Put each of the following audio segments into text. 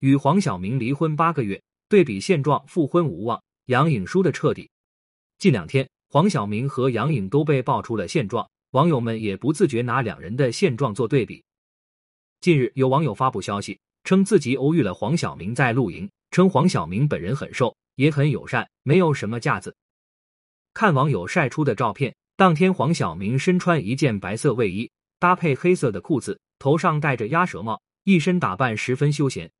与黄晓明离婚八个月，对比现状，复婚无望。杨颖输的彻底。近两天，黄晓明和杨颖都被爆出了现状，网友们也不自觉拿两人的现状做对比。近日，有网友发布消息，称自己偶遇了黄晓明在露营，称黄晓明本人很瘦，也很友善，没有什么架子。看网友晒出的照片，当天黄晓明身穿一件白色卫衣，搭配黑色的裤子，头上戴着鸭舌帽，一身打扮十分休闲。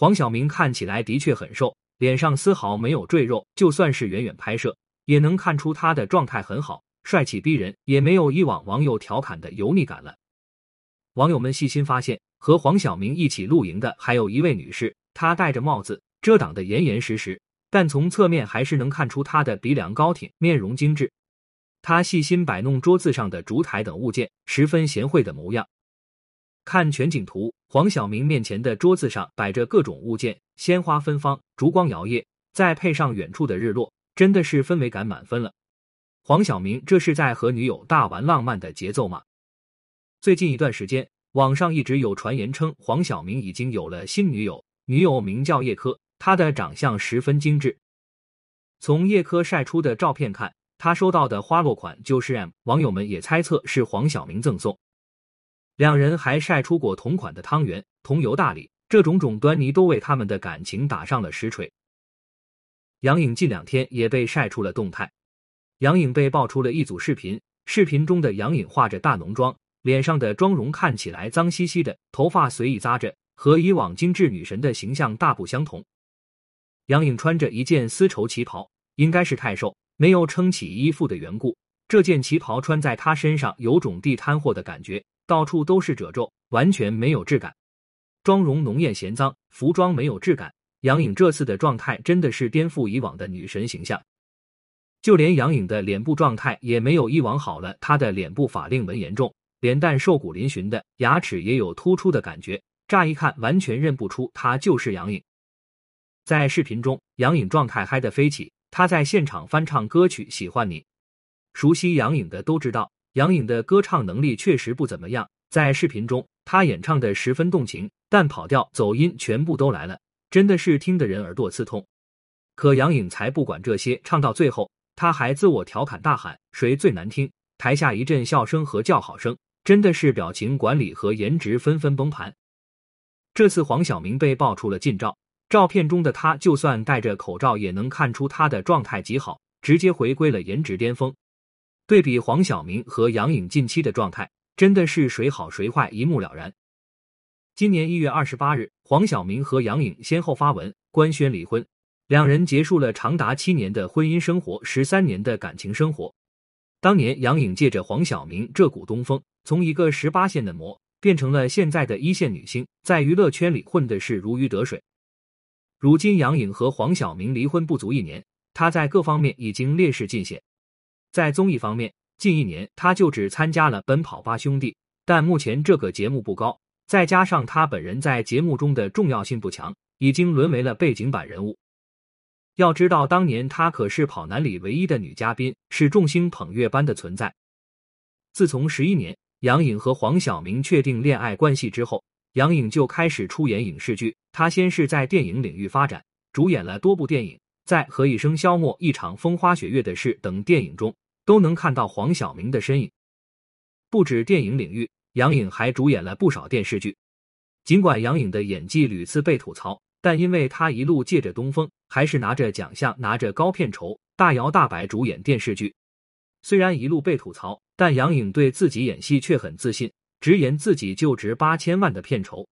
黄晓明看起来的确很瘦，脸上丝毫没有赘肉，就算是远远拍摄，也能看出他的状态很好，帅气逼人，也没有以往网友调侃的油腻感了。网友们细心发现，和黄晓明一起露营的还有一位女士，她戴着帽子，遮挡的严严实实，但从侧面还是能看出她的鼻梁高挺，面容精致。她细心摆弄桌子上的烛台等物件，十分贤惠的模样。看全景图，黄晓明面前的桌子上摆着各种物件，鲜花芬芳，烛光摇曳，再配上远处的日落，真的是氛围感满分了。黄晓明这是在和女友大玩浪漫的节奏吗？最近一段时间，网上一直有传言称黄晓明已经有了新女友，女友名叫叶珂，她的长相十分精致。从叶珂晒出的照片看，她收到的花落款就是 M，网友们也猜测是黄晓明赠送。两人还晒出过同款的汤圆、同游大理，这种种端倪都为他们的感情打上了实锤。杨颖近两天也被晒出了动态，杨颖被爆出了一组视频，视频中的杨颖化着大浓妆，脸上的妆容看起来脏兮兮的，头发随意扎着，和以往精致女神的形象大不相同。杨颖穿着一件丝绸旗袍，应该是太瘦没有撑起衣服的缘故，这件旗袍穿在她身上有种地摊货的感觉。到处都是褶皱，完全没有质感，妆容浓艳嫌脏，服装没有质感。杨颖这次的状态真的是颠覆以往的女神形象，就连杨颖的脸部状态也没有以往好了。她的脸部法令纹严重，脸蛋瘦骨嶙峋的，牙齿也有突出的感觉，乍一看完全认不出她就是杨颖。在视频中，杨颖状态嗨得飞起，她在现场翻唱歌曲《喜欢你》，熟悉杨颖的都知道。杨颖的歌唱能力确实不怎么样，在视频中，她演唱的十分动情，但跑调、走音全部都来了，真的是听得人耳朵刺痛。可杨颖才不管这些，唱到最后，她还自我调侃大喊：“谁最难听？”台下一阵笑声和叫好声，真的是表情管理和颜值纷纷崩盘。这次黄晓明被爆出了近照，照片中的他就算戴着口罩，也能看出他的状态极好，直接回归了颜值巅峰。对比黄晓明和杨颖近期的状态，真的是谁好谁坏一目了然。今年一月二十八日，黄晓明和杨颖先后发文官宣离婚，两人结束了长达七年的婚姻生活，十三年的感情生活。当年杨颖借着黄晓明这股东风，从一个十八线的模变成了现在的一线女星，在娱乐圈里混的是如鱼得水。如今杨颖和黄晓明离婚不足一年，她在各方面已经劣势尽显。在综艺方面，近一年他就只参加了《奔跑吧兄弟》，但目前这个节目不高，再加上他本人在节目中的重要性不强，已经沦为了背景板人物。要知道，当年他可是跑男里唯一的女嘉宾，是众星捧月般的存在。自从十一年杨颖和黄晓明确定恋爱关系之后，杨颖就开始出演影视剧。她先是在电影领域发展，主演了多部电影。在《何以笙箫默》《一场风花雪月的事》等电影中，都能看到黄晓明的身影。不止电影领域，杨颖还主演了不少电视剧。尽管杨颖的演技屡次被吐槽，但因为她一路借着东风，还是拿着奖项、拿着高片酬，大摇大摆主演电视剧。虽然一路被吐槽，但杨颖对自己演戏却很自信，直言自己就值八千万的片酬。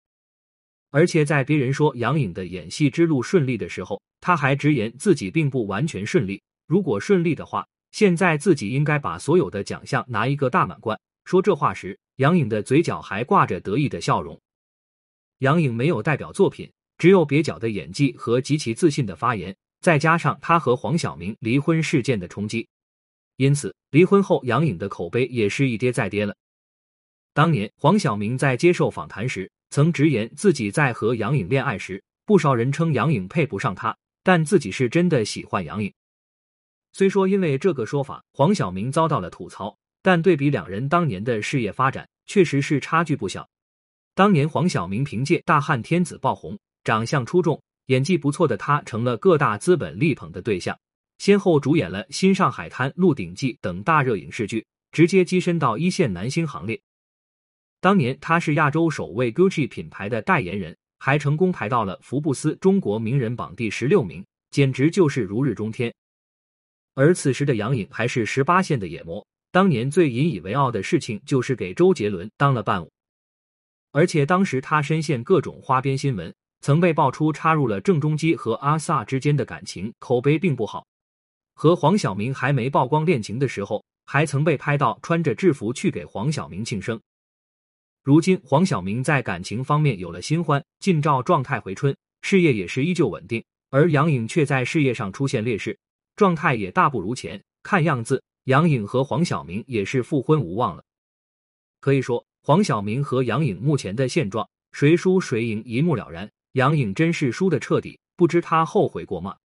而且在别人说杨颖的演戏之路顺利的时候，他还直言自己并不完全顺利。如果顺利的话，现在自己应该把所有的奖项拿一个大满贯。说这话时，杨颖的嘴角还挂着得意的笑容。杨颖没有代表作品，只有蹩脚的演技和极其自信的发言，再加上他和黄晓明离婚事件的冲击，因此离婚后杨颖的口碑也是一跌再跌了。当年黄晓明在接受访谈时。曾直言自己在和杨颖恋爱时，不少人称杨颖配不上他，但自己是真的喜欢杨颖。虽说因为这个说法，黄晓明遭到了吐槽，但对比两人当年的事业发展，确实是差距不小。当年黄晓明凭借《大汉天子》爆红，长相出众、演技不错的他，成了各大资本力捧的对象，先后主演了《新上海滩》《鹿鼎记》等大热影视剧，直接跻身到一线男星行列。当年他是亚洲首位 Gucci 品牌的代言人，还成功排到了福布斯中国名人榜第十六名，简直就是如日中天。而此时的杨颖还是十八线的野模，当年最引以为傲的事情就是给周杰伦当了伴舞，而且当时他深陷各种花边新闻，曾被爆出插入了郑中基和阿 sa 之间的感情，口碑并不好。和黄晓明还没曝光恋情的时候，还曾被拍到穿着制服去给黄晓明庆生。如今黄晓明在感情方面有了新欢，近照状态回春，事业也是依旧稳定，而杨颖却在事业上出现劣势。状态也大不如前，看样子杨颖和黄晓明也是复婚无望了。可以说，黄晓明和杨颖目前的现状，谁输谁赢一目了然。杨颖真是输的彻底，不知他后悔过吗？